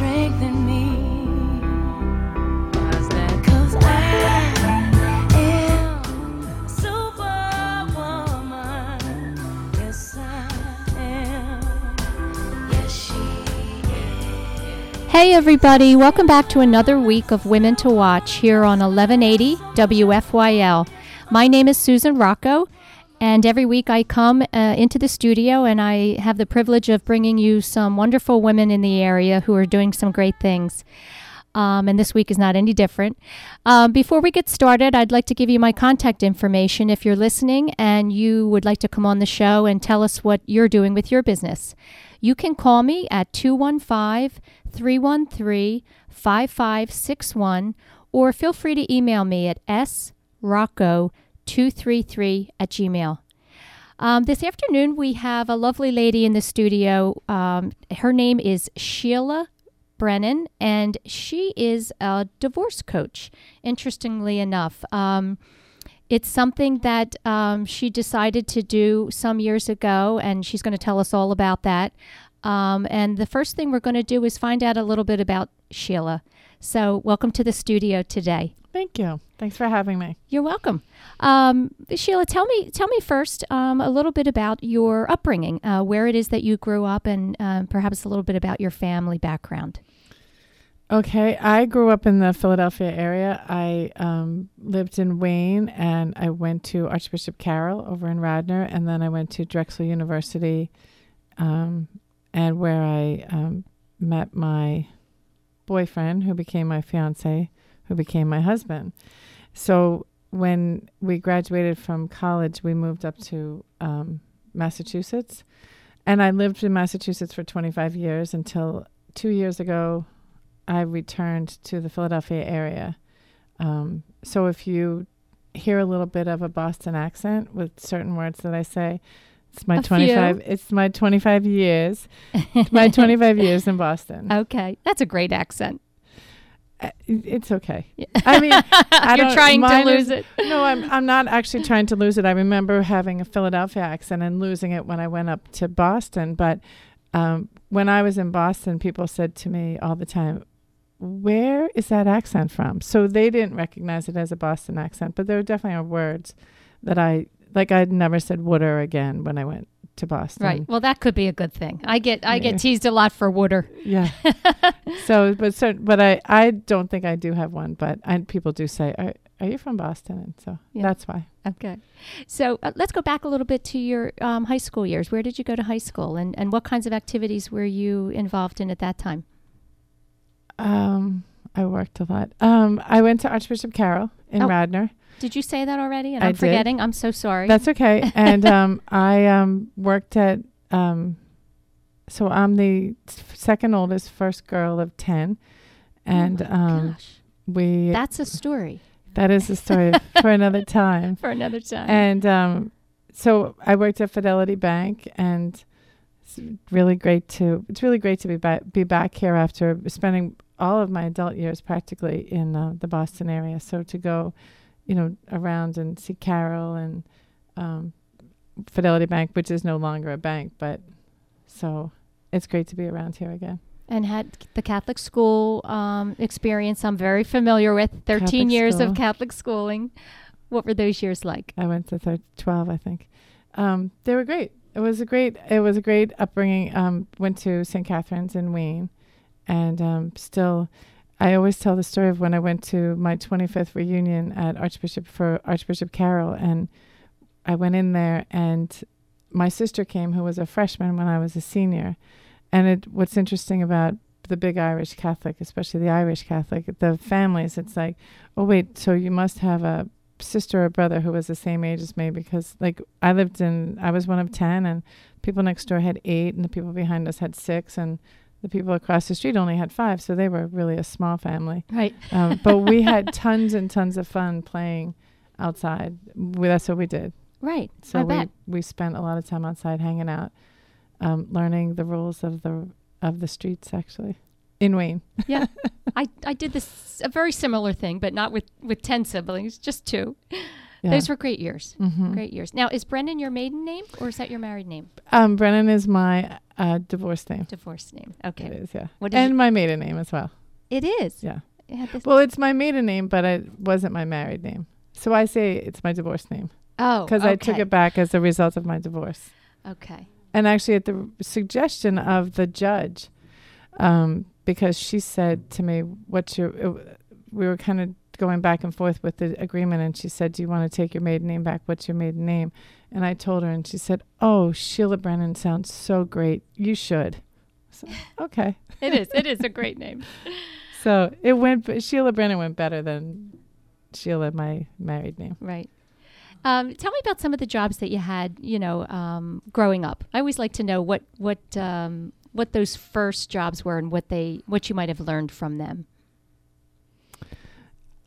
strengthen me. Hey, everybody, welcome back to another week of Women to Watch here on 1180 WFYL. My name is Susan Rocco, and every week I come uh, into the studio and I have the privilege of bringing you some wonderful women in the area who are doing some great things. Um, and this week is not any different. Um, before we get started, I'd like to give you my contact information if you're listening and you would like to come on the show and tell us what you're doing with your business. You can call me at 215 313 5561 or feel free to email me at srocco233 at gmail. Um, this afternoon, we have a lovely lady in the studio. Um, her name is Sheila Brennan, and she is a divorce coach, interestingly enough. Um, it's something that um, she decided to do some years ago, and she's going to tell us all about that. Um, and the first thing we're going to do is find out a little bit about Sheila. So, welcome to the studio today. Thank you. Thanks for having me. You're welcome, um, Sheila. Tell me, tell me first um, a little bit about your upbringing, uh, where it is that you grew up, and um, perhaps a little bit about your family background. Okay, I grew up in the Philadelphia area. I um, lived in Wayne, and I went to Archbishop Carroll over in Radnor, and then I went to Drexel University, um, and where I um, met my boyfriend, who became my fiance, who became my husband. So when we graduated from college, we moved up to um, Massachusetts, and I lived in Massachusetts for 25 years until two years ago. I returned to the Philadelphia area. Um, so if you hear a little bit of a Boston accent with certain words that I say, it's my A 25 few. it's my 25 years. my 25 years in Boston. Okay, that's a great accent. Uh, It's okay. I mean, I you're trying to lose is, it. No, I'm, I'm not actually trying to lose it. I remember having a Philadelphia accent and losing it when I went up to Boston. But um, when I was in Boston, people said to me all the time, "Where is that accent from?" So they didn't recognize it as a Boston accent, but there definitely are words that I like. I'd never said "wooder" again when I went to Boston. Right. Well, that could be a good thing. I get I get teased a lot for Wooder. Yeah. so, but certain, but I I don't think I do have one. But I, people do say, "Are are you from Boston?" And so Yeah. that's why. Okay. So uh, let's go back a little bit to your um, high school years. Where did you go to high school, and and what kinds of activities were you involved in at that time? Um, I worked a lot. Um, I went to Archbishop Carroll in Oh. Radnor. Did you say that already? And I I'm did. forgetting. I'm so sorry. That's okay. and um, I um worked at um, so I'm the second oldest, first girl of ten, and oh um, gosh, we that's a story that is a story for another time. for another time. And um, so I worked at Fidelity Bank, and it's really great to it's really great to be back be back here after spending all of my adult years practically in uh, the Boston area. So to go, you know, around and see Carroll and um, Fidelity Bank, which is no longer a bank, but so it's great to be around here again. and had the Catholic school um, experience. I'm very familiar with 13 Catholic years school. of Catholic schooling. What were those years like? I went to thir- 12, I think. Um, they were great. It was a great, it was a great upbringing. Um, went to St. Catherine's in Wayne, and um, still, I always tell the story of when I went to my 25th reunion at Archbishop for Archbishop Carroll, and I went in there, and my sister came, who was a freshman when I was a senior, and it. What's interesting about the big Irish Catholic, especially the Irish Catholic, the families, it's like, oh wait, so you must have a sister or brother who was the same age as me because like I lived in I was one of 10 and people next door had 8 and the people behind us had 6 and the people across the street only had 5 so they were really a small family Right. um, but we had tons and tons of fun playing outside we, that's what we did Right. so I we bet. we spent a lot of time outside hanging out um, learning the rules of the of the streets actually in Wayne yeah, I, I did this a very similar thing, but not with, with 10 siblings, just two. Yeah. Those were great years. Mhm. Great years. Now, is Brennan your maiden name or is that your married name? Um, Brennan is my uh, divorce name. Divorce name. Okay. is, yeah. What and my maiden name as well. It is. Yeah. It Well, it's my maiden name, but it wasn't my married name. So I say it's my divorce name oh, because I took it back as a result of my divorce. Okay. And actually, at the suggestion of the judge, um, because she said to me, "What's your?" It, we were kind of going back and forth with the agreement, and she said, "Do you want to take your maiden name back? What's your maiden name?" And I told her, and she said, "Oh, Sheila Brennan sounds so great. You should." So, okay. It is. It is a great name. So it went. Sheila Brennan went better than Sheila, my married name. Right. Um, tell me about some of the jobs that you had, you know, um, growing up. I always like to know what what um, what those first jobs were and what they what you might have learned from them.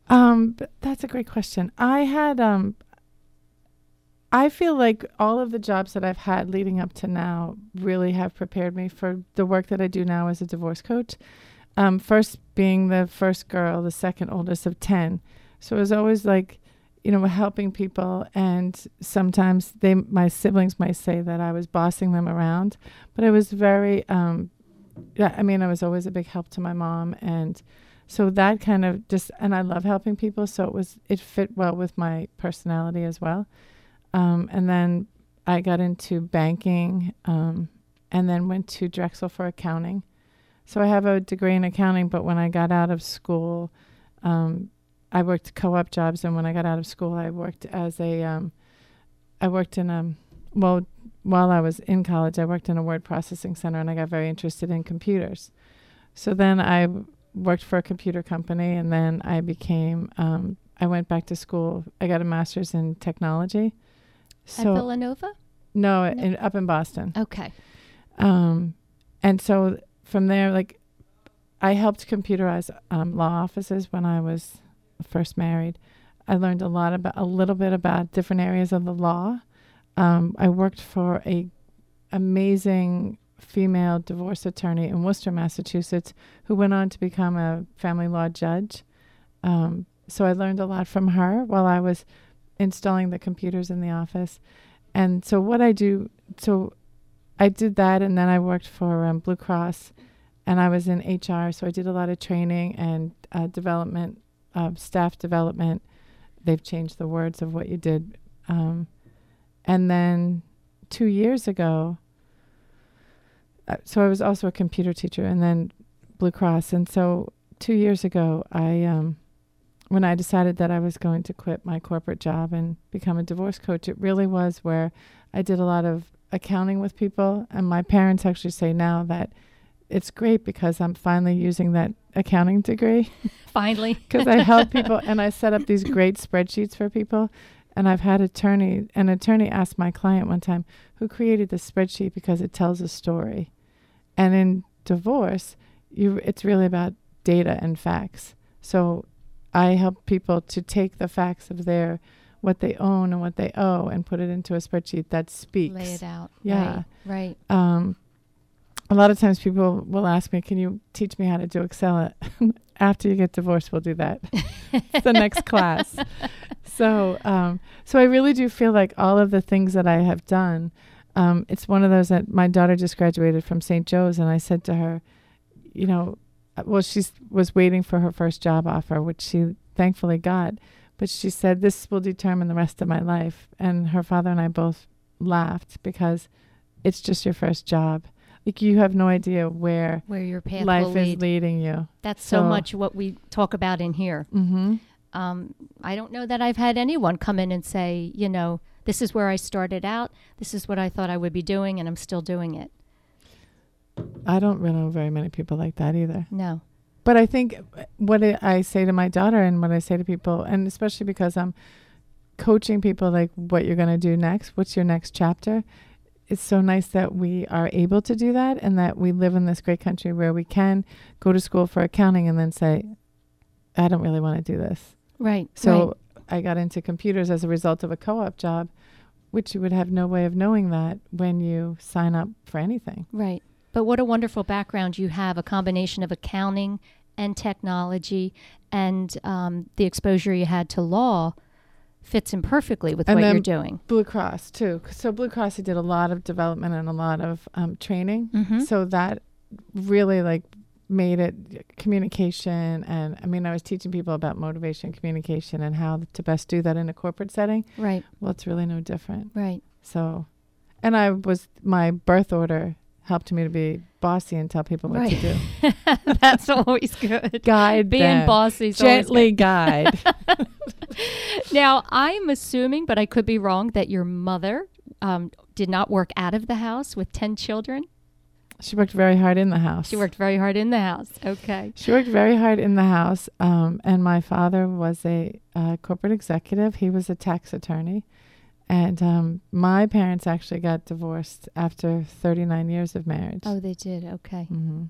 Um, that's a great question. I had um I feel like all of the jobs that I've had leading up to now really have prepared me for the work that I do now as a divorce coach. Um, first being the first girl, the second oldest of 10. So it was always like, you know, helping people. And sometimes they, my siblings might say that I was bossing them around, but I was very, um, yeah, I mean, I was always a big help to my mom. And so that kind of just, and I love helping people. So it was, it fit well with my personality as well. Um, and then I got into banking um, and then went to Drexel for accounting. So I have a degree in accounting, but when I got out of school, um, I worked co-op jobs, and when I got out of school, I worked as a, um, I worked in a, well, while I was in college, I worked in a word processing center, and I got very interested in computers. So then I worked for a computer company, and then I became, um, I went back to school. I got a master's in technology. At Villanova? no, No. In, up in Boston. Okay. Um, and so from there, like, I helped computerize um, law offices when I was first married. I learned a lot about a little bit about different areas of the law. Um, I worked for a amazing female divorce attorney in Worcester, Massachusetts, who went on to become a family law judge. Um, so I learned a lot from her while I was installing the computers in the office. And so what I do, so I did that, and then I worked for um, Blue Cross, and I was in HR. So I did a lot of training and uh, development, uh, staff development. They've changed the words of what you did. Um, and then two years ago, so I was also a computer teacher, and then Blue Cross. And so two years ago, I um, when I decided that I was going to quit my corporate job and become a divorce coach, it really was where I did a lot of accounting with people. And my parents actually say now that it's great because I'm finally using that accounting degree Finally. because I help people and I set up these great spreadsheets for people. And I've had attorney an attorney asked my client one time who created the spreadsheet because it tells a story. And in divorce, you it's really about data and facts. So I help people to take the facts of their what they own and what they owe and put it into a spreadsheet that speaks. Lay it out. Yeah. Right. right. Um, a lot of times people will ask me, "Can you teach me how to do Excel?" After you get divorced, we'll do that. the next class. So, um, so I really do feel like all of the things that I have done. Um, it's one of those that my daughter just graduated from St. Joe's, and I said to her, you know, uh, well, she was waiting for her first job offer, which she thankfully got. But she said, This will determine the rest of my life. And her father and I both laughed because it's just your first job. Like, you have no idea where Where your path life is leading you. That's so, so- much what we talk about in here. Mm-hmm. Um, I don't know that I've had anyone come in and say, you know, this is where I started out. This is what I thought I would be doing, and I'm still doing it. I don't really know very many people like that either. No. But I think what I I say to my daughter and what I say to people, and especially because I'm coaching people like what you're going to do next, what's your next chapter? It's so nice that we are able to do that and that we live in this great country where we can go to school for accounting and then say, I don't really want to do this. Right. So right. I got into computers as a result of a co op job, which you would have no way of knowing that when you sign up for anything. Right. But what a wonderful background you have a combination of accounting and technology and um, the exposure you had to law fits in perfectly with And what you're doing. Blue Cross too. So Blue Cross, I did a lot of development and a lot of um, training. hmm So that really like made it communication and I mean I was teaching people about motivation, communication and how to best do that in a corporate setting. Right, Well, it's really no different. right. So and I was my birth order helped me to be bossy and tell people what Right. to do. That's always good. Guide Being them. bossy is always gently guide. Now, I'm assuming, but I could be wrong, that your mother um, did not work out of the house with 10 children. she worked very hard in the house. She worked very hard in the house. Okay. She worked very hard in the house, um, and my father was a uh, corporate executive. He was a tax attorney, and um, my parents actually got divorced after 39 years of marriage. Oh, they did. Okay. hmm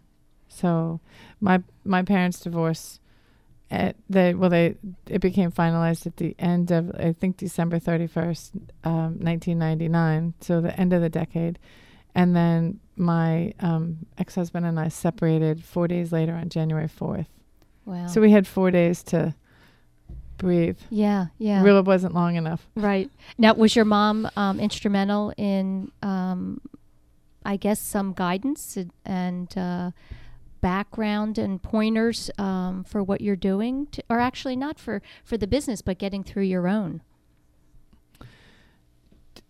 So, my my parents' divorce, at they well they it became finalized at the end of I think December 31st, um, 1999. So the end of the decade, and then my um, ex husband and I separated four days later on January 4th. Wow. So we had four days to breathe. yeah, yeah. Really wasn't long enough. Right. Now, was your mom um, instrumental in, um, I guess, some guidance and, and uh, background and pointers um, for what you're doing, to, or actually not for for the business, but getting through your own?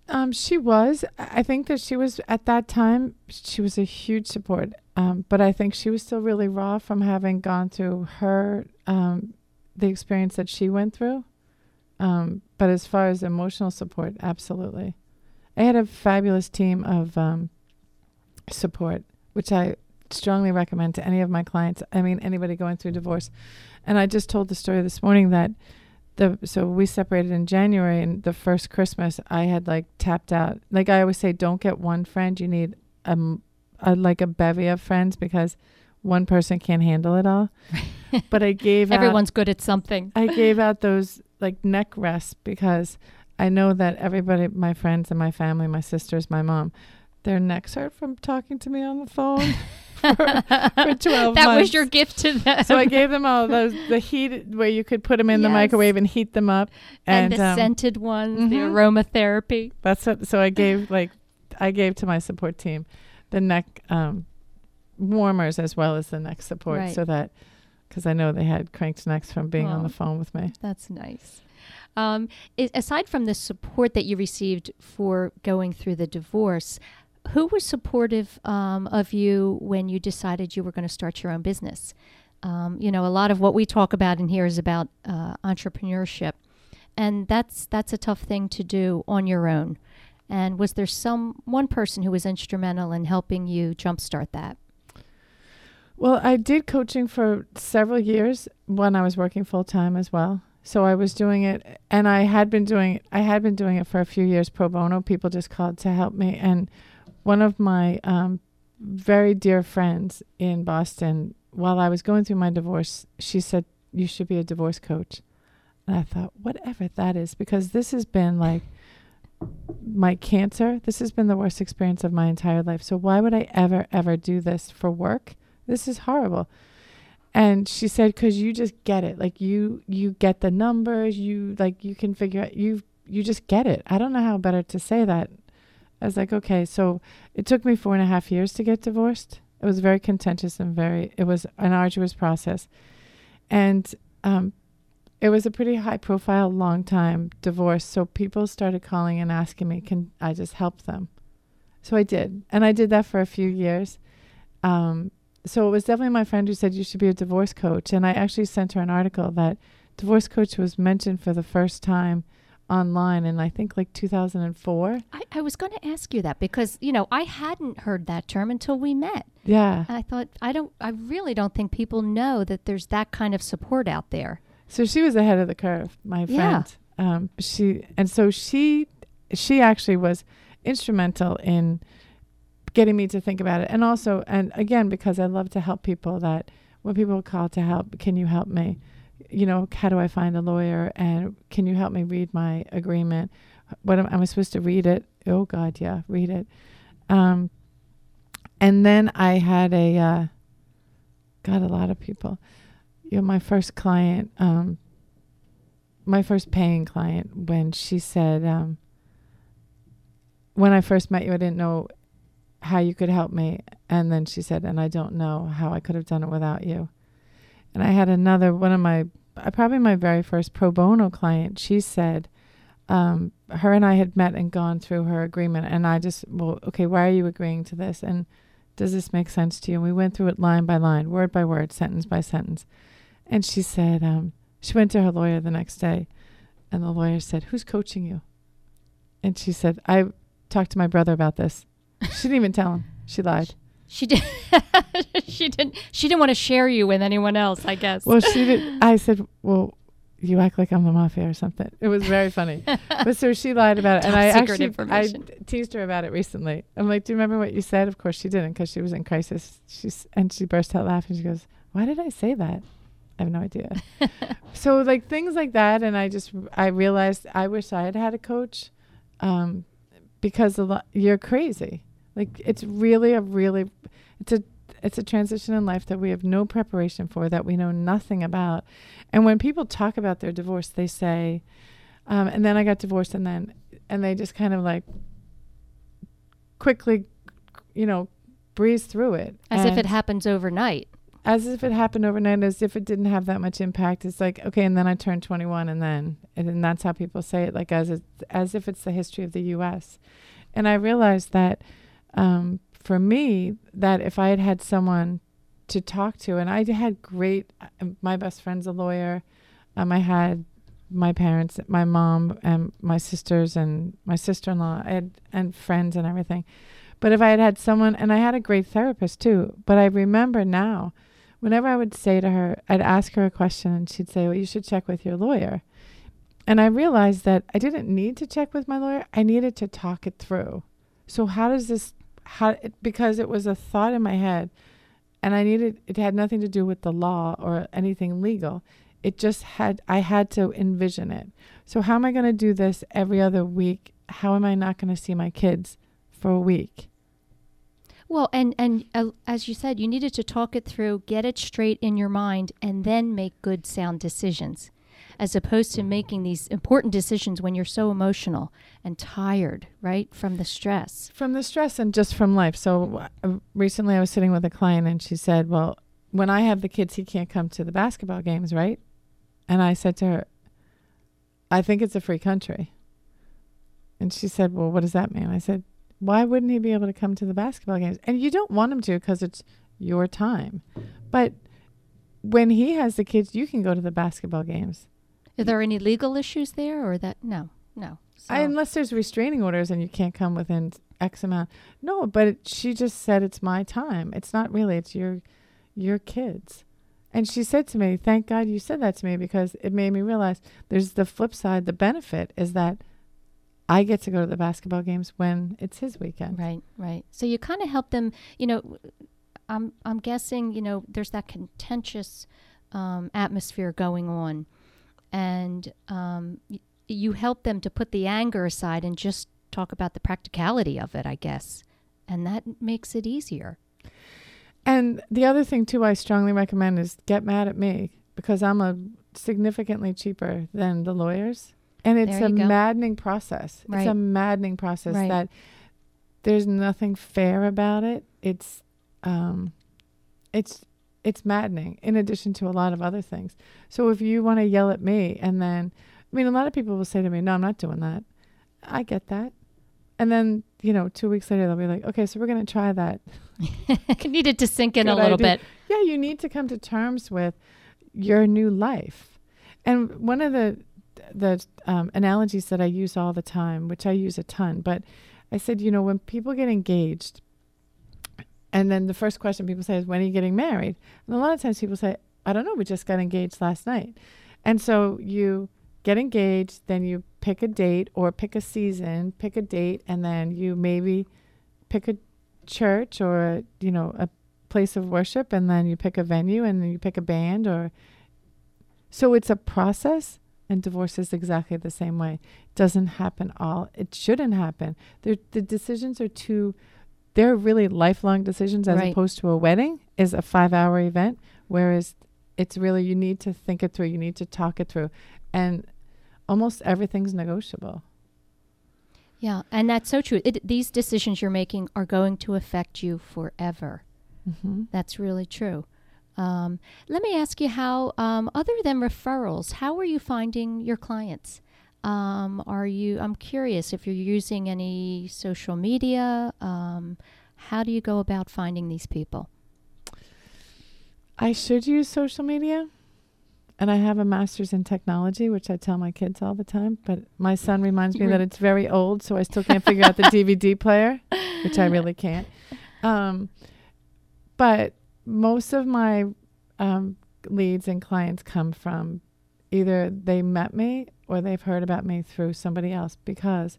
Um, she was. I think that she was at that time. She was a huge support. Um, but I think she was still really raw from having gone through her um, the experience that she went through. Um, but as far as emotional support, absolutely. I had a fabulous team of um, support, which I strongly recommend to any of my clients. I mean, anybody going through divorce. And I just told the story this morning that the so we separated in January and the first Christmas I had like tapped out. Like I always say, don't get one friend. You need a, m- a like a bevy of friends because one person can't handle it all. but I gave out, Everyone's good at something. I gave out those like neck rests because I know that everybody, my friends and my family, my sisters, my mom, their necks hurt from talking to me on the phone for, for 12 that months. was your gift to them. so I gave them all those the heat where you could put them in the microwave and heat them up, and, and, the um, scented ones, the mhm. aromatherapy. that's what. So I gave like I gave to my support team the neck um, warmers as well as the neck support, Right. so that because I know they had cranked necks from being on Oh. the phone with me. That's nice. Um, i aside from the support that you received for going through the divorce, who was supportive um, of you when you decided you were going to start your own business? Um, you know, a lot of what we talk about in here is about uh, entrepreneurship, and that's that's a tough thing to do on your own. And was there some one person who was instrumental in helping you jumpstart that? Well, I did coaching for several years when I was working full time as well. So I was doing it, and I had been doing I had been doing it for a few years pro bono. People just called to help me, and one of my um, very dear friends in Boston, while I was going through my divorce, she said you should be a divorce coach, and I thought whatever that is, because this has been like my cancer. This has been the worst experience of my entire life. So why would I ever ever do this for work? This is horrible. And she said, "Cause you just get it. Like you, you get the numbers. You like you can figure out. You, you just get it. I don't know how better to say that. I was like, okay. So it took me four and a half years to get divorced. It was very contentious and very. It was an arduous process, and um, it was a pretty high profile, long time divorce. So people started calling and asking me, can I just help them? So I did, and I did that for a few years. Um, so it was definitely my friend who said you should be a divorce coach and i actually sent her an article that divorce coach was mentioned for the first time online in i think like 2004 I, I was going to ask you that because you know I hadn't heard that term until we met. yeah And I thought I don't I really don't think people know that there's that kind of support out there. so she was ahead of the curve my Yeah. friend um, she and so she she actually was instrumental in getting me to think about it and also and again because i love to help people that when people call to help can you help me you know how do i find a lawyer? And can you help me read my agreement? What am, am i supposed to read it? Oh god yeah read it. Um and then i had a uh got a lot of people. You know my first client um my first paying client when she said, um, "When I first met you, I didn't know how you could help me," and then she said, "And I don't know how I could have done it without you." And I had another one of my, probably my very first pro bono client. She said, um, her and I had met and gone through her agreement, and I just, well, okay, why are you agreeing to this? And does this make sense to you? And we went through it line by line, word by word, sentence by sentence. And she said, um, she went to her lawyer the next day, and the lawyer said, Who's coaching you? And she said, I talked to my brother about this. She didn't even tell him. She lied. She did. she didn't. She didn't want to share you with anyone else. I guess. Well, she did. I said, Well, you act like I'm the mafia or something. It was very funny. but so she lied about it. and I actually. I teased her about it recently. I'm like, Do you remember what you said? Of course she didn't because she was in crisis. She's and she burst out laughing. She goes, Why did I say that? I have no idea. so like things like that, and I just I realized I wish I had had a coach, um, because a lot you're crazy. Like it's really a really it's a it's a transition in life that we have no preparation for that we know nothing about. And when people talk about their divorce, they say, um, and then I got divorced, and then and they just kind of like quickly, you know, breeze through it As if it happens overnight. as if it happened overnight, as if it didn't have that much impact. It's like, okay, and then I turned 21, and then, and then that's how people say it, like as it, as if it's the history of the U.S. And I realized that um, for me, that if I had had someone to talk to, and I had great, uh, my best friend's a lawyer, um, I had my parents, my mom, and my sisters, and my sister-in-law, I and friends and everything. But if I had had someone, and I had a great therapist too, but I remember now whenever I would say to her, I'd ask her a question and she'd say, Well, you should check with your lawyer. And I realized that I didn't need to check with my lawyer, I needed to talk it through. So, how does this, how, it, because it was a thought in my head and I needed, it had nothing to do with the law or anything legal. It just had, I had to envision it. So, how am I going to do this every other week? How am I not going to see my kids for a week? Well, and and uh, as you said, you needed to talk it through, get it straight in your mind, and then make good, sound decisions, as opposed to making these important decisions when you're so emotional and tired, right, from the stress. from the stress and just from life. So recently I was sitting with a client and she said, "Well, when I have the kids, he can't come to the basketball games, right?" And I said to her, "I think it's a free country." And she said, "Well, what does that mean?" I said, "Why wouldn't he be able to come to the basketball games?" And you don't want him to because it's your time. But when he has the kids, you can go to the basketball games. Are there any legal issues there, or that? No, no. So, I, unless there's restraining orders and you can't come within X amount. No, but it, she just said it's my time. It's not really. It's your your kids. And she said to me, "Thank God you said that to me because it made me realize there's the flip side. The benefit is that I get to go to the basketball games when it's his weekend. Right, right. So you kind of help them. You know, I'm I'm guessing. You know, there's that contentious um, atmosphere going on, and um, y- you help them to put the anger aside and just talk about the practicality of it. I guess, and that makes it easier. And the other thing too, I strongly recommend is get mad at me because I'm a significantly cheaper than the lawyers, and it's a go. maddening process. It's a maddening process Right. that there's nothing fair about it. It's, um, it's it's maddening. In addition to a lot of other things. So if you want to yell at me, and then, I mean, a lot of people will say to me, "No, I'm not doing that." I get that. And then, you know, two weeks later, they'll be like, okay, so we're going to try that. Needed to sink in a little idea. bit. Yeah, you need to come to terms with your new life. And one of the the um, analogies that I use all the time, which I use a ton, but I said, you know, when people get engaged, and then the first question people say is, when are you getting married? And a lot of times people say, I don't know, we just got engaged last night. And so you get engaged, then you pick a date or pick a season, pick a date, and then you maybe pick a church or a, you know a place of worship, and then you pick a venue, and then you pick a band, or so it's a process. And divorce is exactly the same way. It Doesn't happen all. It shouldn't happen. They're, the decisions are too. They're really lifelong decisions, as Right. opposed to a wedding is a five-hour event. Whereas it's really you need to think it through. You need to talk it through, and almost everything's negotiable. Yeah, and that's so true. It, these decisions you're making are going to affect you forever. Mm-hmm. That's really true. Um, let me ask you how, um, other than referrals, how are you finding your clients? Um, are you? I'm curious if you're using any social media. Um, how do you go about finding these people? I should use social media. And I have a master's in technology, which I tell my kids all the time. But my son reminds me that it's very old, so I still can't figure out the DVD player, which I really can't. Um, but most of my um, leads and clients come from either they met me or they've heard about me through somebody else because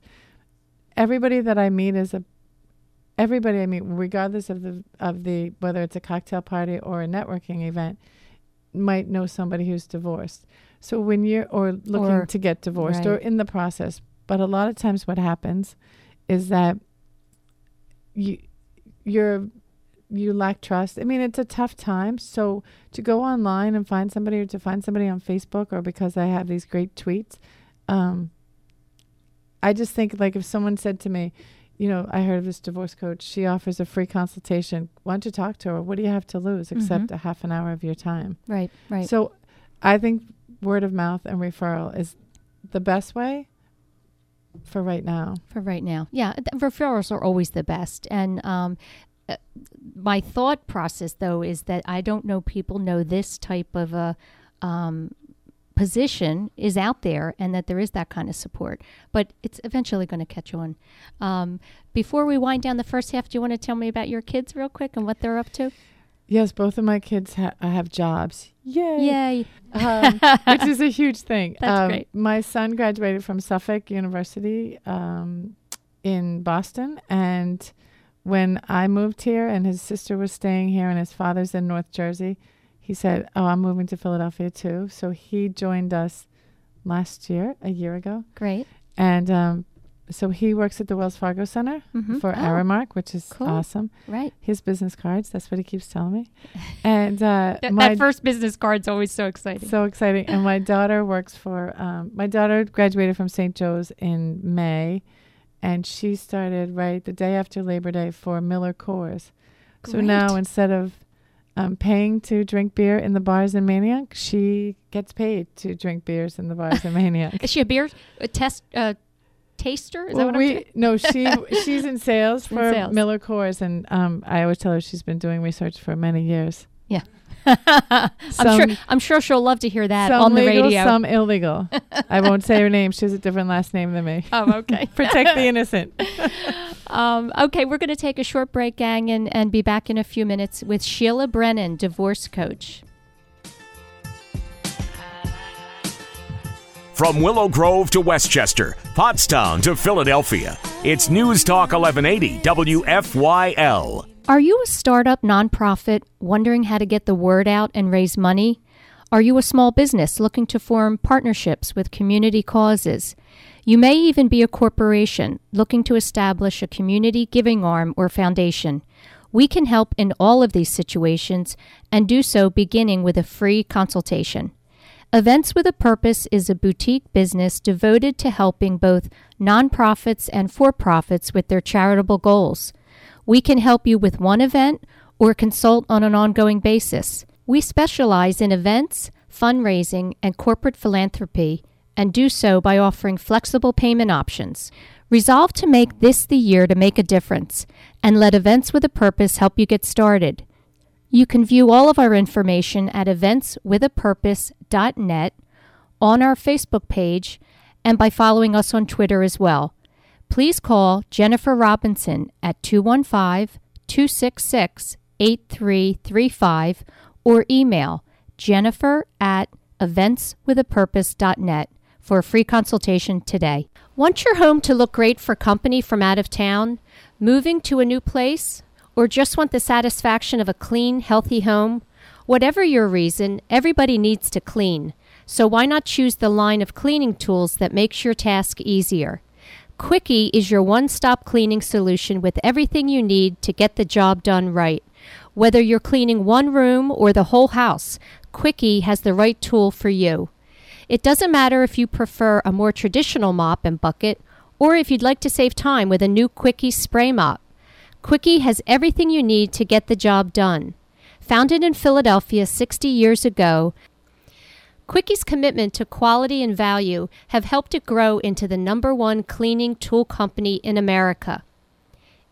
everybody that I meet is a everybody I meet, regardless of the of the whether it's a cocktail party or a networking event, might know somebody who's divorced. So when you're or looking Or- to get divorced or in the process, but a lot of times what happens is that you you're you lack trust. I mean, it's a tough time. So to go online and find somebody or to find somebody on Facebook or because I have these great tweets, um, I just think like if someone said to me, you know, I heard of this divorce coach. She offers a free consultation. Why don't you talk to her? What do you have to lose except a half an hour of your time? Right, right. So I think word of mouth and referral is the best way for right now. for right now. Yeah, th- referrals are always the best. And um, uh, my thought process, though, is that I don't know people know this type of a um, position is out there and that there is that kind of support. But it's eventually going to catch on. Um, before we wind down the first half, do you want to tell me about your kids real quick and what they're up to? Yes, both of my kids ha- have jobs. Yay! Yay. um, which is a huge thing. That's um, great. My son graduated from Suffolk University um, in Boston, and when I moved here, and his sister was staying here, and his father's in North Jersey, he said, "Oh, I'm moving to Philadelphia too." So he joined us last year, a year ago, Great. and um, so he works at the Wells Fargo Center Mhm. for Oh, Aramark, which is cool. awesome. Right. His business cards. That's what he keeps telling me. And uh, That, my that first business card's always so exciting. so exciting. And my daughter works for, um, my daughter graduated from St. Joe's in May, and she started right the day after Labor Day for Miller Coors. So now instead of um, paying to drink beer in the bars in Manayunk, she gets paid to drink beers in the bars in Manayunk. Is she a beer a test uh, taster? Is that Well, what I'm we no, she she's in sales In for sales. Miller Coors, and um, I always tell her she's been doing research for many years. I'm Some- sure. I'm sure she'll love to hear that some on the legal, radio. some illegal. I won't say her name; she has a different last name than me. oh, okay. Protect the innocent. um, okay, we're going to take a short break, gang, and, and be back in a few minutes with Sheila Brennan, divorce coach. From Willow Grove to Westchester, Pottstown to Philadelphia, it's News Talk 1180 WFYL. Are you a startup nonprofit wondering how to get the word out and raise money? Are you a small business looking to form partnerships with community causes? You may even be a corporation looking to establish a community giving arm or foundation. We can help in all of these situations and do so beginning with a free consultation. Events with a Purpose is a boutique business devoted to helping both nonprofits and for profits with their charitable goals. We can help you with one event or consult on an ongoing basis. We specialize in events, fundraising, and corporate philanthropy, and do so by offering flexible payment options. Resolve to make this the year to make a difference, and let Events with a Purpose help you get started. You can view all of our information at eventswithapurpose.net, on our Facebook page, and by following us on Twitter as well. Please call Jennifer Robinson at 215 266 8335 or email jennifer at eventswithapurpose.net for a free consultation today. Want your home to look great for company from out of town? Moving to a new place? Or just want the satisfaction of a clean, healthy home? Whatever your reason, everybody needs to clean. So why not choose the line of cleaning tools that makes your task easier? Quickie is your one stop cleaning solution with everything you need to get the job done right. Whether you're cleaning one room or the whole house, Quickie has the right tool for you. It doesn't matter if you prefer a more traditional mop and bucket or if you'd like to save time with a new Quickie spray mop. Quickie has everything you need to get the job done. Founded in Philadelphia 60 years ago, Quickie's commitment to quality and value have helped it grow into the number one cleaning tool company in America.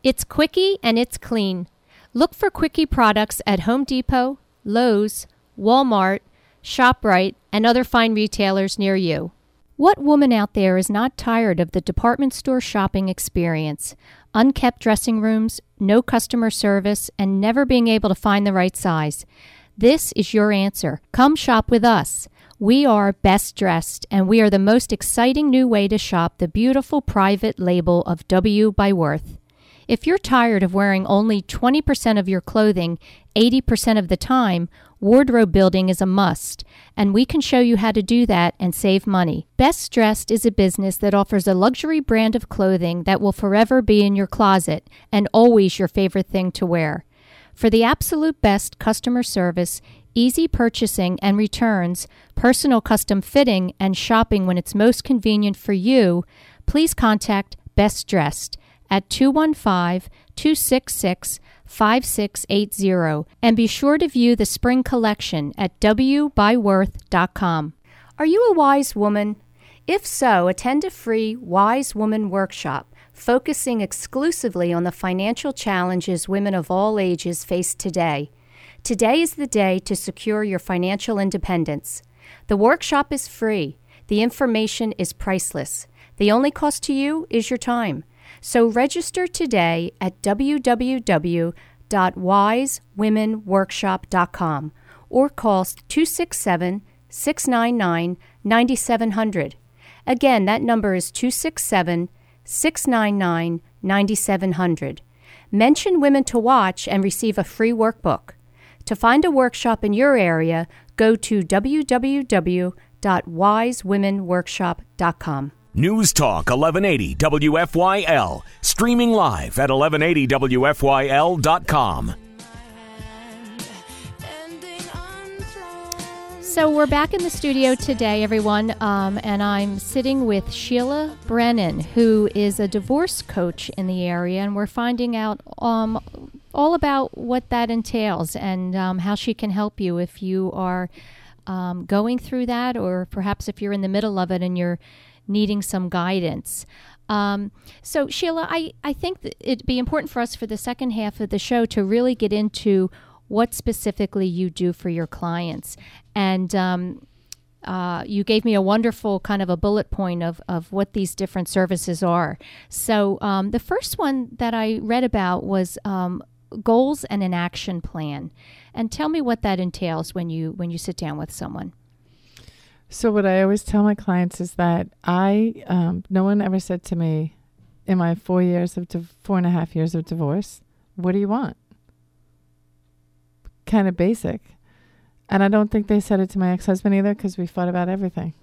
It's Quickie and it's clean. Look for Quickie products at Home Depot, Lowe's, Walmart, ShopRite, and other fine retailers near you. What woman out there is not tired of the department store shopping experience? Unkept dressing rooms, no customer service, and never being able to find the right size. This is your answer. Come shop with us. We are best dressed, and we are the most exciting new way to shop the beautiful private label of W by Worth. If you're tired of wearing only 20% of your clothing 80% of the time, wardrobe building is a must, and we can show you how to do that and save money. Best Dressed is a business that offers a luxury brand of clothing that will forever be in your closet and always your favorite thing to wear. For the absolute best customer service, easy purchasing and returns, personal custom fitting, and shopping when it's most convenient for you, please contact Best Dressed at 215 266 5680 and be sure to view the spring collection at wbyworth.com. Are you a wise woman? If so, attend a free Wise Woman workshop focusing exclusively on the financial challenges women of all ages face today. Today is the day to secure your financial independence. The workshop is free. The information is priceless. The only cost to you is your time. So register today at www.wisewomenworkshop.com or call 267 699 9700. Again, that number is 267 699 9700. Mention Women to Watch and receive a free workbook. To find a workshop in your area, go to www.wisewomenworkshop.com. News Talk 1180 WFYL. Streaming live at 1180WFYL.com. So we're back in the studio today, everyone, um, and I'm sitting with Sheila Brennan, who is a divorce coach in the area, and we're finding out um, all about what that entails and um, how she can help you if you are um, going through that, or perhaps if you're in the middle of it and you're needing some guidance. Um, so, Sheila, I, I think it'd be important for us for the second half of the show to really get into what specifically you do for your clients. And um, uh, you gave me a wonderful kind of a bullet point of, of what these different services are. So, um, the first one that I read about was um, goals and an action plan. And tell me what that entails when you when you sit down with someone. So what I always tell my clients is that I, um, no one ever said to me, in my four years of four and a half years of divorce, what do you want? Kind of basic, and I don't think they said it to my ex-husband either because we fought about everything.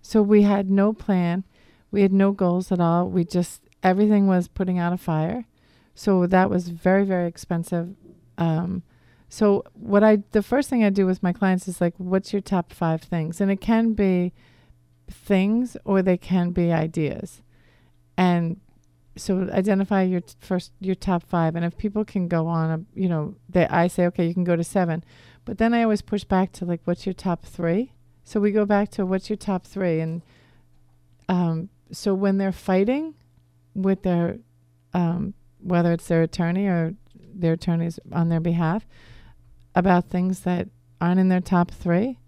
So we had no plan, we had no goals at all. We just everything was putting out a fire. So that was very very expensive. Um, so what I the first thing I do with my clients is like, what's your top five things? And it can be things or they can be ideas. And so identify your t- first your top five. And if people can go on, a, you know, they I say okay, you can go to seven, but then I always push back to like, what's your top three? So we go back to what's your top three, and um, so when they're fighting with their um, whether it's their attorney or their attorneys on their behalf about things that aren't in their top three,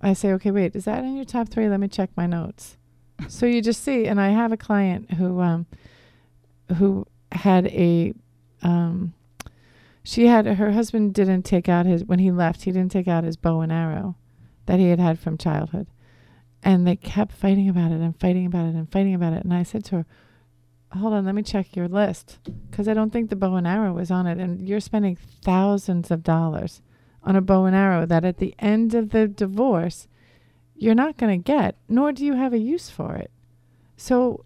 I say, okay, wait, is that in your top three? Let me check my notes. so you just see, and I have a client who, um, who had a, um, she had her husband didn't take out his when he left. He didn't take out his bow and arrow that he had had from childhood, and they kept fighting about it and fighting about it and fighting about it. And I said to her, hold on, let me check your list because I don't think the bow and arrow was on it. And you're spending thousands of dollars on a bow and arrow that at the end of the divorce, you're not going to get, nor do you have a use for it. So,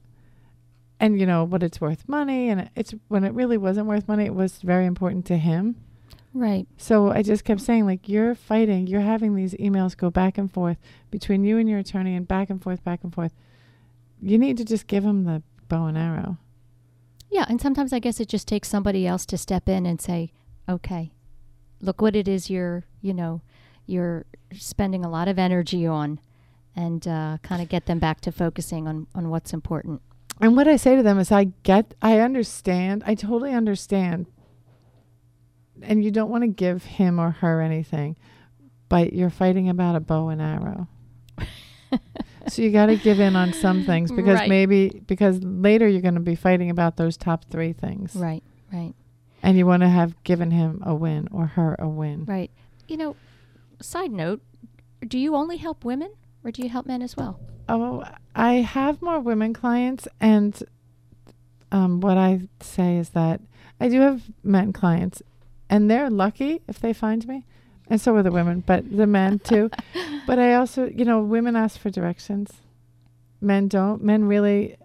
and you know, but it's worth money. And it's when it really wasn't worth money, it was very important to him. Right. So I just kept saying, like, you're fighting, you're having these emails go back and forth between you and your attorney and back and forth, back and forth. You need to just give him the bow and arrow. Yeah, and sometimes I guess it just takes somebody else to step in and say, "Okay, look what it is you're, you know, you're spending a lot of energy on," and uh, kind of get them back to focusing on on what's important. And what I say to them is, I get, I understand, I totally understand. And you don't want to give him or her anything, but you're fighting about a bow and arrow. so you got to give in on some things because Right. maybe, because later you're going to be fighting about those top three things. Right. Right. And you want to have given him a win or her a win. Right. You know, side note, do you only help women or do you help men as well? Oh, I have more women clients, and um, what I say is that I do have men clients, and they're lucky if they find me, and so were the women, but the men too. but I also, you know, women ask for directions, men don't. Men really.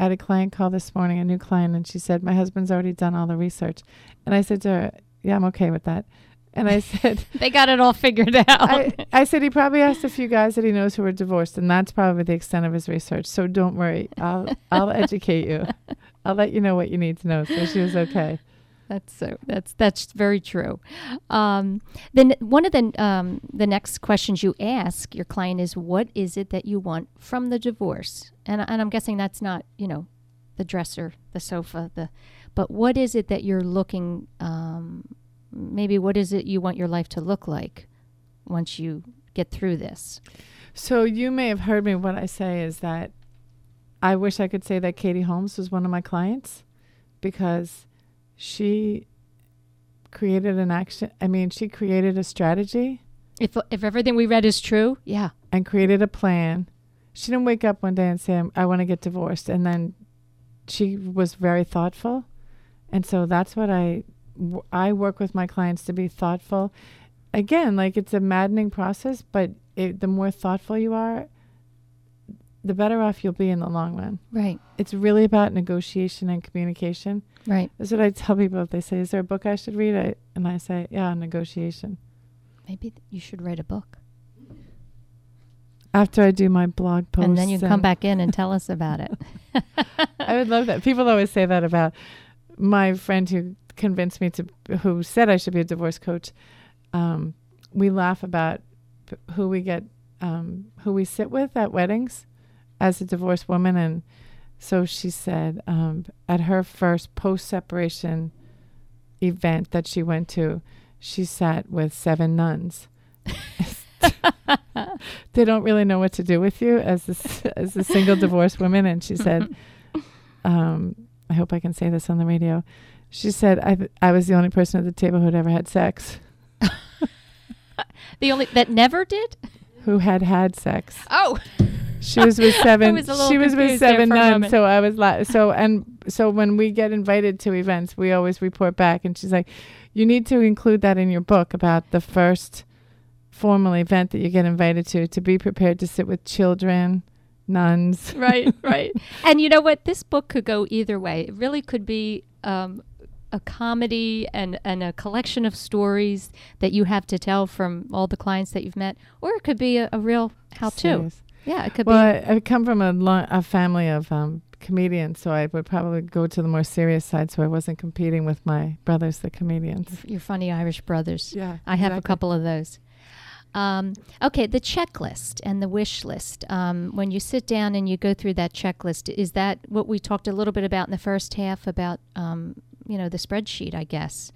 I had a client call this morning, a new client, and she said, "My husband's already done all the research," and I said to her, "Yeah, I'm okay with that." And I said, They got it all figured out. I, I said he probably asked a few guys that he knows who are divorced, and that's probably the extent of his research. So don't worry, I'll I'll educate you. I'll let you know what you need to know. So she was okay. That's so. That's that's very true. Um, then one of the um, the next questions you ask your client is, "What is it that you want from the divorce?" And and I'm guessing that's not you know, the dresser, the sofa, the, but what is it that you're looking? Um, maybe what is it you want your life to look like once you get through this? So you may have heard me. What I say is that I wish I could say that Katie Holmes was one of my clients because she created an action. I mean, she created a strategy If if everything we read is true, yeah, and created a plan. She didn't wake up one day and say, I want to get divorced. And then she was very thoughtful. And so that's what I, w- I work with my clients to be thoughtful. Again, like it's a maddening process, but it, the more thoughtful you are, the better off you'll be in the long run. right, It's really about negotiation and communication. right. That's what I tell people if they say, Is there a book I should read? I, and I say, Yeah, negotiation. Maybe th- you should write a book, After I do my blog post. and then you come back in and tell us about it. I would love that. People always say that about my friend who convinced me to, who said I should be a divorce coach. Um, we laugh about p- who we get, um, who we sit with at weddings as a divorced woman. And so she said um, at her first post separation event that she went to, she sat with seven nuns. they don't really know what to do with you as a, as a single divorced woman. And she said, um, I hope I can say this on the radio. She said, I, I was the only person at the table who'd ever had sex, The only that never did. who had had sex. Oh, She was with seven. was she was with seven nuns. So I was la- so and so when we get invited to events, we always report back, and she's like, "You need to include that in your book about the first formal event that you get invited to, to be prepared to sit with children, nuns." right, right. And you know what? This book could go either way. It really could be um, a comedy and, and a collection of stories that you have to tell from all the clients that you've met, or it could be a, a real how-to. Serious. Yeah, it could be. Well, I, I come from a, lo- a family of um, comedians, so I would probably go to the more serious side, so I wasn't competing with my brothers, the comedians. your funny Irish brothers. Yeah, I have a couple of those. Um, okay, the checklist and the wish list. Um, when you sit down and you go through that checklist, is that what we talked a little bit about in the first half about, um, you know, the spreadsheet? I guess.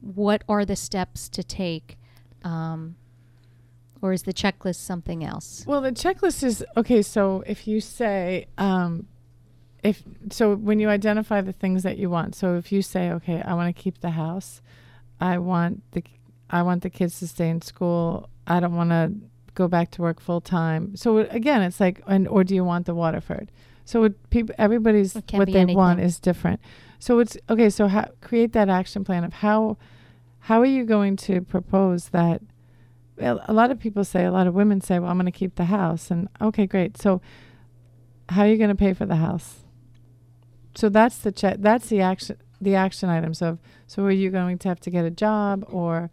What are the steps to take, um, or is the checklist something else? Well, the checklist is okay. So if you say, um, if so, when you identify the things that you want, so if you say, okay, I want to keep the house, I want the, I want the kids to stay in school. I don't want to go back to work full time. So again, it's like, and or do you want the Waterford? So it, people, everybody's what they want is different. So it's okay. So how, create that action plan of how, how are you going to propose that? A lot of people say, a lot of women say, well, I'm going to keep the house. And okay, great. So how are you going to pay for the house? So that's the check. That's the action. the action items of so are you going to have to get a job or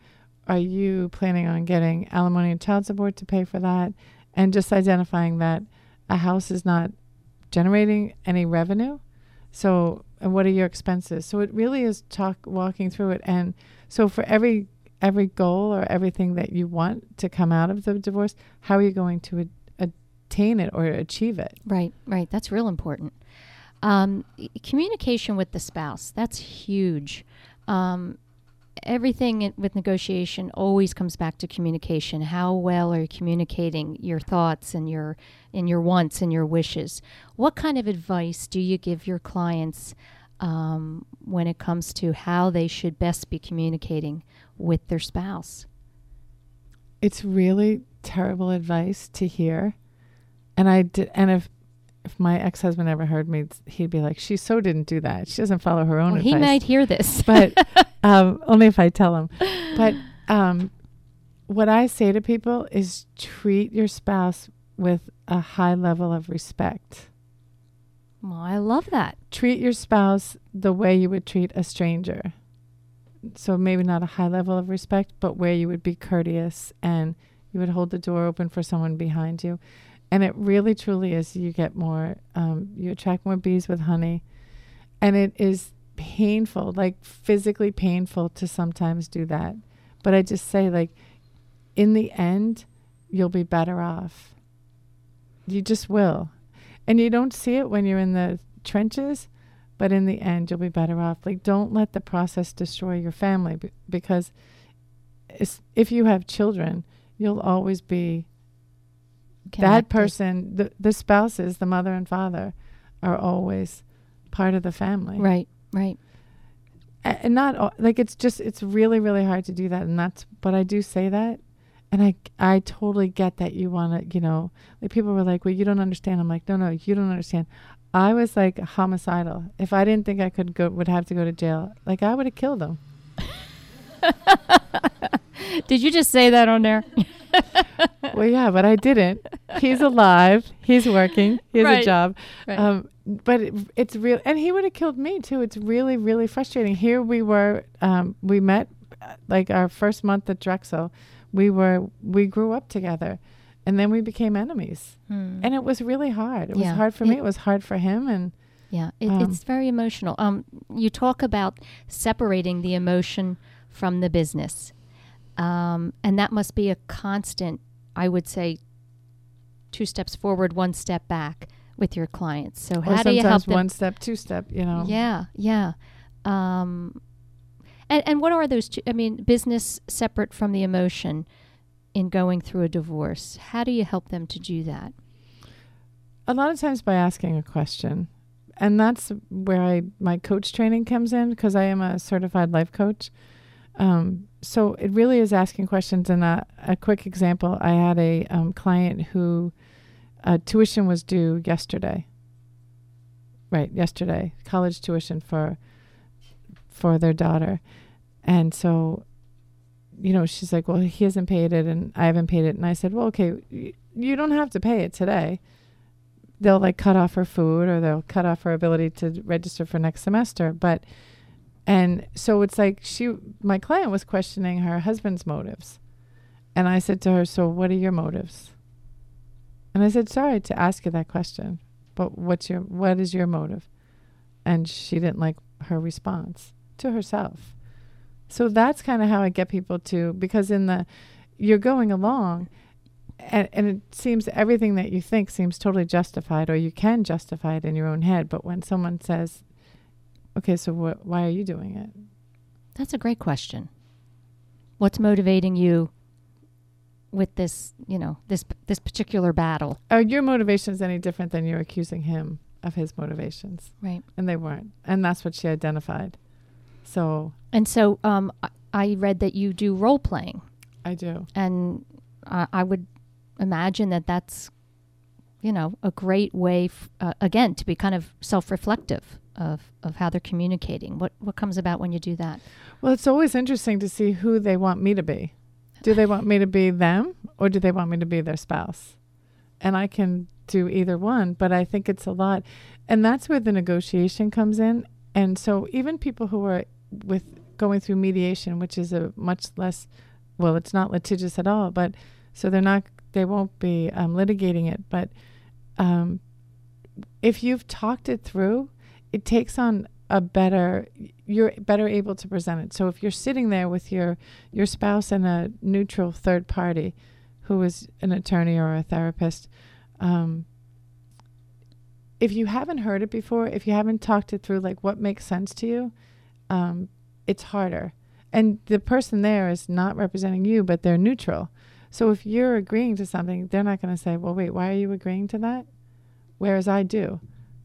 are you planning on getting alimony and child support to pay for that and just identifying that a house is not generating any revenue so and what are your expenses so it really is talk walking through it and so for every every goal or everything that you want to come out of the divorce how are you going to attain it or achieve it Right, right. That's real important. Um, communication with the spouse, that's huge. Um, everything in, with negotiation always comes back to communication. How well are you communicating your thoughts and your and your wants and your wishes? What kind of advice do you give your clients um, when it comes to how they should best be communicating with their spouse? it's really terrible advice to hear and i did and if if my ex-husband ever heard me he'd be like she so didn't do that she doesn't follow her own Well, advice he might hear this. but um, only if i tell him but um, what i say to people is treat your spouse with a high level of respect well, I love that. Treat your spouse the way you would treat a stranger. So maybe not a high level of respect, but where you would be courteous and you would hold the door open for someone behind you. And it really truly is you get more, um, you attract more bees with honey. And it is painful, like physically painful to sometimes do that. But I just say, like, in the end, you'll be better off. You just will. And you don't see it when you're in the trenches, but in the end, you'll be better off. Like, don't let the process destroy your family b- because if you have children, you'll always be that person. The, the spouses, the mother and father, are always part of the family. Right, right. A- And not all, like it's just, it's really, really hard to do that. And that's, but I do say that. And I, I totally get that you want to, you know, like people were like, well, you don't understand. I'm like, no, no, you don't understand. I was like homicidal. If I didn't think I could go, would have to go to jail, like I would have killed him. Did you just say that on there? well, yeah, but I didn't. He's alive. He's working. He has Right. a job. Right. Um, but it, it's real, and he would have killed me too. It's really, really frustrating. Here we were. Um, we met uh, like our first month at Drexel. We were we grew up together, and then we became enemies. Hmm. And it was really hard. It was hard for me. It- It was hard for him. And Yeah, it, Um, it's very emotional. Um, you talk about separating the emotion from the business, um, and that must be a constant. I would say, two steps forward, one step back with your clients. So how do you help them? one step, two step. You know. Yeah, yeah. Um, and and what are those? Two, I mean, business separate from the emotion in going through a divorce. How do you help them to do that? a lot of times by asking a question and that's where I my coach training comes in because I am a certified life coach. Um, so it really is asking questions. And a, a quick example: I had a um, client who uh, tuition was due yesterday. Right, yesterday, college tuition for for their daughter, and so, you know, she's like, "Well, he hasn't paid it, and I haven't paid it." And I said, "Well, okay, y- you don't have to pay it today." they'll like cut off her food or they'll cut off her ability to register for next semester but and so it's like she my client was questioning her husband's motives and i said to her so what are your motives and i said sorry to ask you that question but what's your what is your motive and she didn't like her response to herself so that's kind of how i get people to because in the you're going along and, and it seems everything that you think seems totally justified or you can justify it in your own head but when someone says okay so wh- why are you doing it That's a great question. What's motivating you with this, you know, this this particular battle? are your motivations any different than you're accusing him of his motivations Right. and they weren't and that's what she identified so And so um, I- read that you do role playing, i do. And I I would imagine that that's, you know, a great way, f- uh, again, to be kind of self-reflective of, of how they're communicating. What what comes about when you do that? well it's always interesting to see who they want me to be. Do they want me to be them or do they want me to be their spouse? And i can do either one but i think it's a lot. And that's where the negotiation comes in. And so even people who are with going through mediation, which is a much less, well, it's not litigious at all, but so they're not, they won't be um, litigating it. But um, if you've talked it through, it takes on a better, you're better able to present it. So if you're sitting there with your your spouse and a neutral third party, who is an attorney or a therapist, um, if you haven't heard it before, if you haven't talked it through, like what makes sense to you, um, it's harder. And the person there is not representing you, but they're neutral. So if you're agreeing to something, they're not going to say, well, wait, why are you agreeing to that? Whereas I do.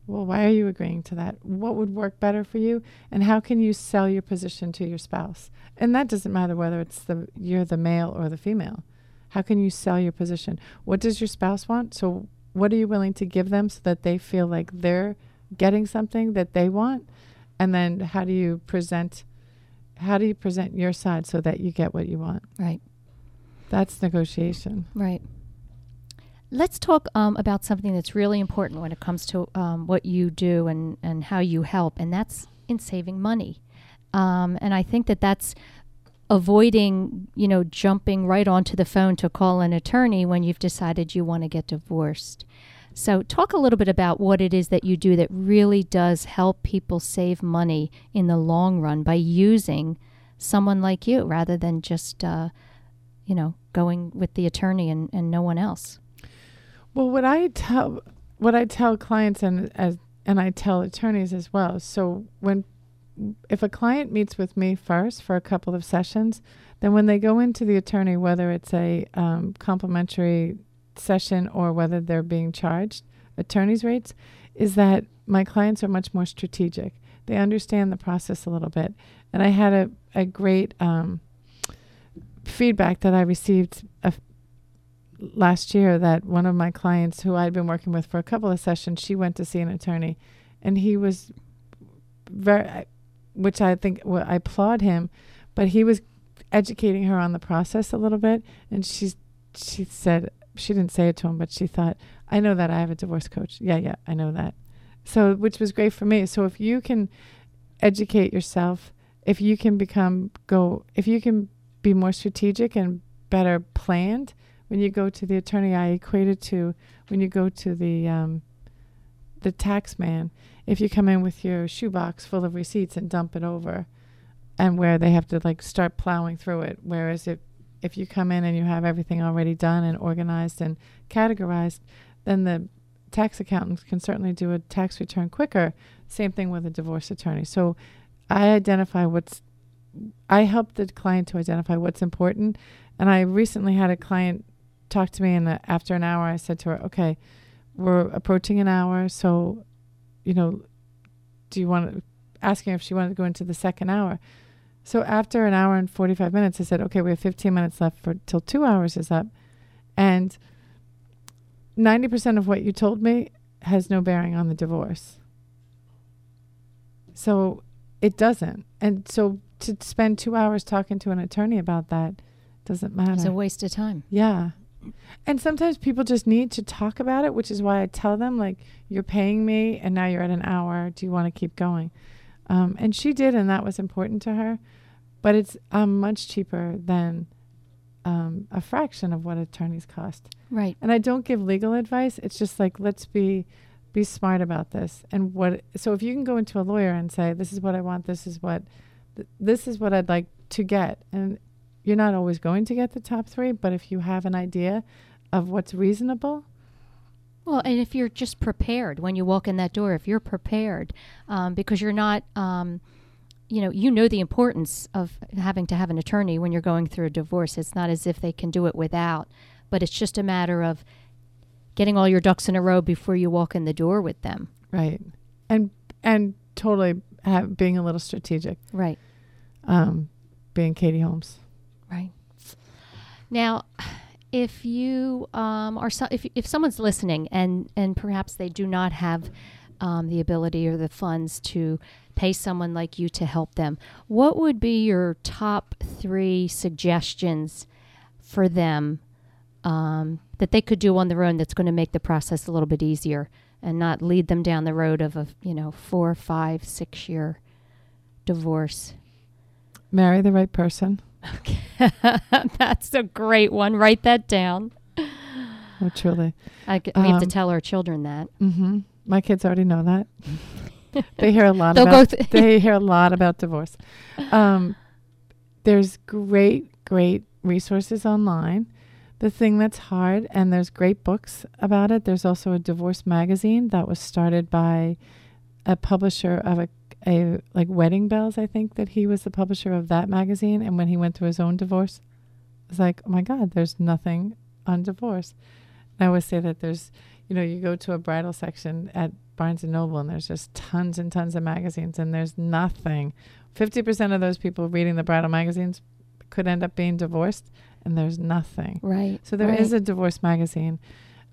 Well, why are you agreeing to that? What would work better for you? And how can you sell your position to your spouse? And that doesn't matter whether it's the you're the male or the female. How can you sell your position? What does your spouse want? So what are you willing to give them so that they feel like they're getting something that they want? And then how do you present how do you present your side so that you get what you want? Right. That's negotiation. Right. Let's talk um, about something that's really important when it comes to um, what you do and, and how you help, and that's in saving money. Um, and I think that that's avoiding, you know, jumping right onto the phone to call an attorney when you've decided you want to get divorced. So, talk a little bit about what it is that you do that really does help people save money in the long run by using someone like you rather than just, uh, you know, going with the attorney and, and no one else. Well, what I tell what I tell clients and as and I tell attorneys as well. So when if a client meets with me first for a couple of sessions, then when they go into the attorney, whether it's a um, complimentary session or whether they're being charged attorney's rates, is that my clients are much more strategic. They understand the process a little bit, and I had a a great um, feedback that I received a last year that one of my clients who I'd been working with for a couple of sessions, she went to see an attorney, and he was very, which I think well, I applaud him, but he was educating her on the process a little bit, and she's she said she didn't say it to him, but she thought, I know that I have a divorce coach. Yeah, yeah, I know that. So, which was great for me. So, if you can educate yourself, if you can become go, if you can be more strategic and better planned, when you go to the attorney, I equate it to when you go to the um, the tax man. If you come in with your shoebox full of receipts and dump it over, and where they have to like start plowing through it. Whereas if if you come in and you have everything already done and organized and categorized, then the tax accountant can certainly do a tax return quicker. Same thing with a divorce attorney. So I identify what's I help the client to identify what's important. And I recently had a client talk to me, and after an hour, I said to her, "Okay, we're approaching an hour, so, you know, do you want to?" Asking if she wanted to go into the second hour. So after an hour and forty five minutes, I said, "Okay, we have fifteen minutes left for till two hours is up," and ninety percent of what you told me has no bearing on the divorce. So it doesn't, and so to spend two hours talking to an attorney about that doesn't matter. It's a waste of time. Yeah. And sometimes people just need to talk about it, which is why I tell them, like, you're paying me and now you're at an hour. Do you want to keep going? Um, and she did, and that was important to her. But it's um, much cheaper than um, a fraction of what attorneys cost. Right. And I don't give legal advice. It's just like, let's be be smart about this. And what so if you can go into a lawyer and say, this is what I want, this is what th- this is what I'd like to get, and you're not always going to get the top three, but if you have an idea of what's reasonable, Well, and if you're just prepared when you walk in that door, if you're prepared, um, because you're not, um, you know, you know the importance of having to have an attorney when you're going through a divorce. It's not as if they can do it without, but it's just a matter of getting all your ducks in a row before you walk in the door with them. right, and and totally have, being a little strategic, Right. um, being Katie Holmes. Right. Now, if you um, are so, if if someone's listening and and perhaps they do not have um, the ability or the funds to pay someone like you to help them, what would be your top three suggestions for them um, that they could do on their own that's going to make the process a little bit easier and not lead them down the road of a you know four, five, six year divorce. Marry the right person. That's a great one. Write that down. Oh, truly. I we have to Um, tell our children that. hmm My kids already know that. they hear a lot They'll about th- they hear a lot about divorce. Um, there's great, great resources online. The thing that's hard, and there's great books about it. There's also a divorce magazine that was started by a publisher of a, a like Wedding Bells. I think that he was the publisher of that magazine. And when he went through his own divorce, it's like, oh my God, there's nothing on divorce. And I always say that there's, you know, you go to a bridal section at Barnes and Noble and there's just tons and tons of magazines and there's nothing. 50% of those people reading the bridal magazines could end up being divorced and there's nothing. Right. So there is right. a divorce magazine.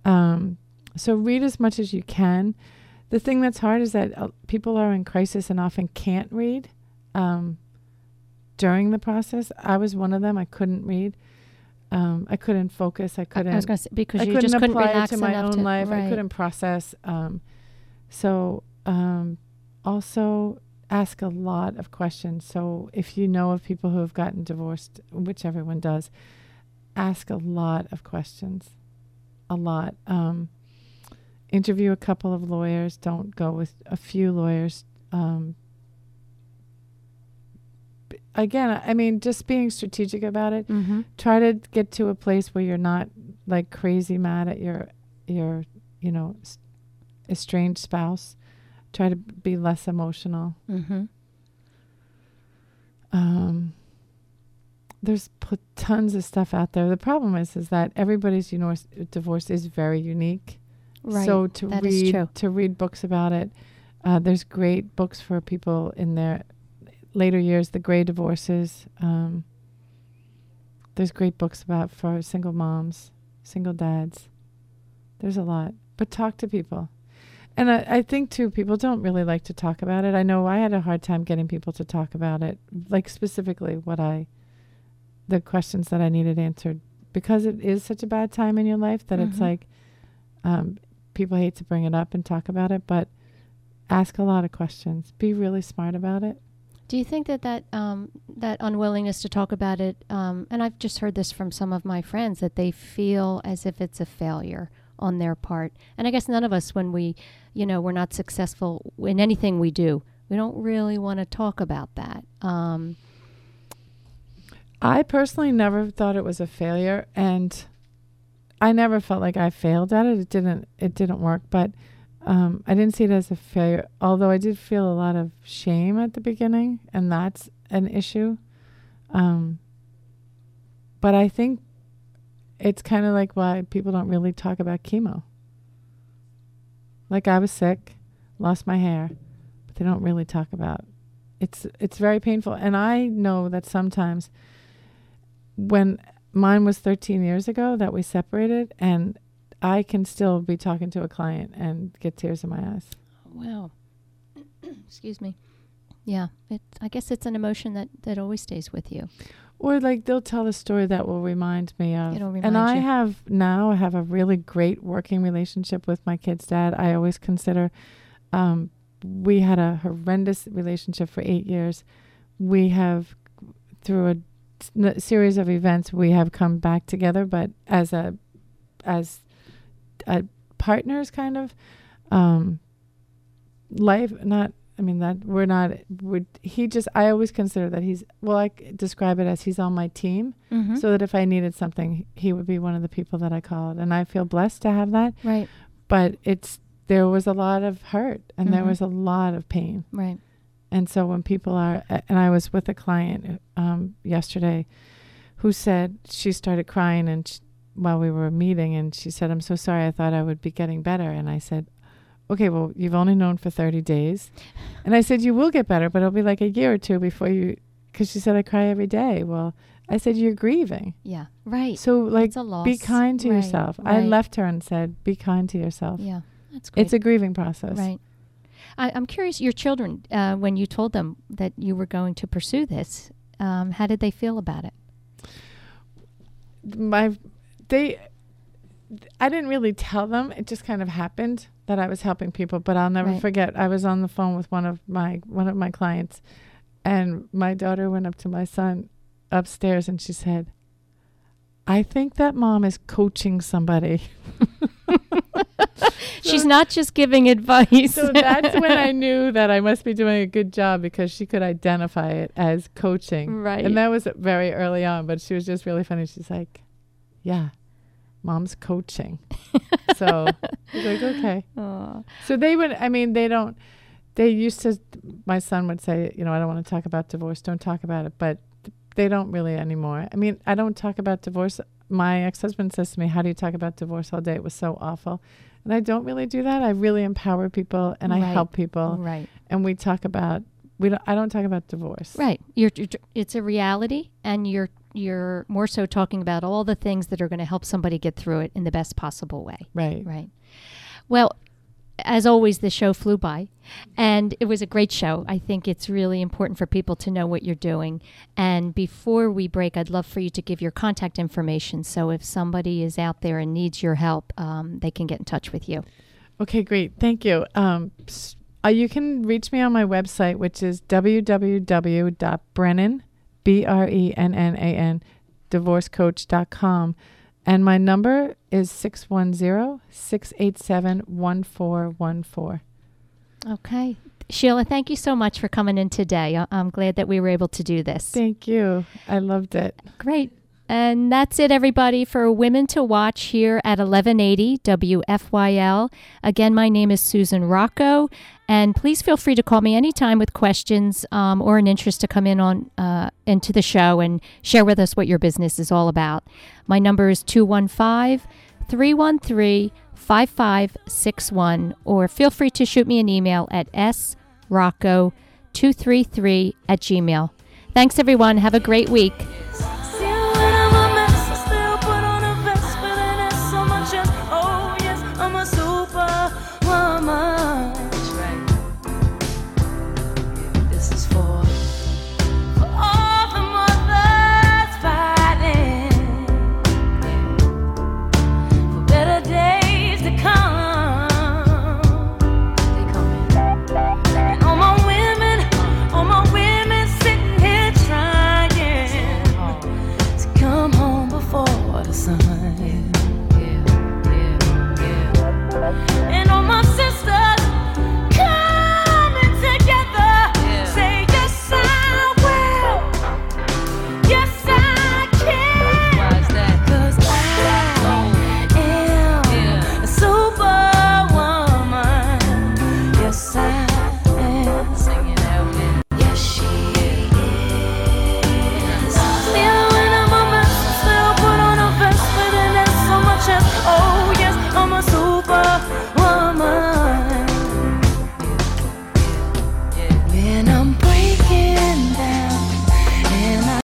Um, so read as much as you can. The thing that's hard is that uh, people are in crisis and often can't read um, during the process. I was one of them. I couldn't read. Um, I couldn't focus. I couldn't. I was going to say because I you couldn't just couldn't relax to my own to life. Right. I couldn't process. Um, so um, also ask a lot of questions. So if you know of people who have gotten divorced, which everyone does, ask a lot of questions. A lot. Um, interview a couple of lawyers. Don't go with a few lawyers. Um, again, I mean, just being strategic about it Mm-hmm. try to get to a place where you're not like crazy mad at your your you know estranged spouse try to be less emotional Mm-hmm. um there's p- tons of stuff out there the problem is is that everybody's you know divorce is very unique Right. so to That read to read books about it uh, there's great books for people in their later years the gray divorces um, there's great books about for single moms single dads. There's a lot. But talk to people. And I, I think too people don't really like to talk about it. I know i had a hard time getting people to talk about it like specifically what i the questions that i needed answered. Because it is such a bad time in your life that it's Mhm. like um, people hate to bring it up and talk about it but ask a lot of questions. Be really smart about it. Do you think that that um, that unwillingness to talk about it, um, and I've just heard this from some of my friends, that they feel as if it's a failure on their part, and I guess none of us, when we, you know, we're not successful in anything we do, we don't really want to talk about that. Um, I personally never thought it was a failure and I never felt like I failed at it. It didn't it didn't work, but um, I didn't see it as a failure. Although I did feel a lot of shame at the beginning, and that's an issue. Um, but I think it's kind of like why people don't really talk about chemo. Like I was sick, lost my hair, but they don't really talk about. It's it's very painful, and I know that sometimes when mine was 13 years ago that we separated and I can still be talking to a client and get tears in my eyes. wow. Excuse me. Yeah, it. I guess it's an emotion that that always stays with you. Or like they'll tell a story that will remind me of. It'll and I you. have now I have a really great working relationship with my kid's dad. I always consider um, we had a horrendous relationship for eight years. We have through a series of events we have come back together, but as a as a partners kind of um, life not I mean that we're not would he just I always consider that he's well i describe it as he's on my team Mm-hmm. so that if I needed something he would be one of the people that I called and I feel blessed to have that right, but it's there was a lot of hurt and there Mhm. was a lot of pain right. And so when people are and I was with a client um, yesterday who said she started crying and sh while we were meeting and she said I'm so sorry. I thought I would be getting better. And I said okay well you've only known for 30 days. And I said you will get better but it'll be like a year or two before you because she said I cry every day. Well I said you're grieving. Yeah, right. so like be kind to Right, yourself. I left her and said be kind to yourself. Yeah, that's great. it's a grieving process. Right. I, I'm curious, your children, uh, when you told them that you were going to pursue this, um, how did they feel about it? my they I didn't really tell them. It just kind of happened that I was helping people. But I'll never Right. forget. I was on the phone with one of my one of my clients, and my daughter went up to my son upstairs and she said, "I think that mom is coaching somebody." She's not just giving advice. So that's when I knew that I must be doing a good job because she could identify it as coaching. Right. And that was very early on, but she was just really funny. She's like, Yeah, mom's coaching. so I was like, Okay. Aw. So they would, I mean, they don't, they used to, my son would say, You know, I don't want to talk about divorce. Don't talk about it. But they don't really anymore. I mean, I don't talk about divorce. My ex husband says to me, How do you talk about divorce all day? It was so awful. And I don't really do that. I really empower people and I help people right. and we talk about we don't I don't talk about divorce. Right. You're, you're it's a reality and you're you're more so talking about all the things that are going to help somebody get through it in the best possible way. Right. Right. Well, as always, the show flew by, and it was a great show. I think it's really important for people to know what you're doing. And before we break, I'd love for you to give your contact information. So if somebody is out there and needs your help, um, they can get in touch with you. Okay, great. Thank you. Um uh, you can reach me on my website which is www.brennan b r e n n a n divorcecoach.com and my number is 610-687-1414. Okay. Sheila, thank you so much for coming in today. I'm glad that we were able to do this. Thank you. I loved it. Great. And that's it, everybody, for Women to Watch here at 1180 WFYL. Again, my name is Susan Rocco, and please feel free to call me anytime with questions um, or an interest to come in on uh, into the show and share with us what your business is all about. My number is 215 313 5561, or feel free to shoot me an email at srocco233 at gmail. Thanks, everyone. Have a great week.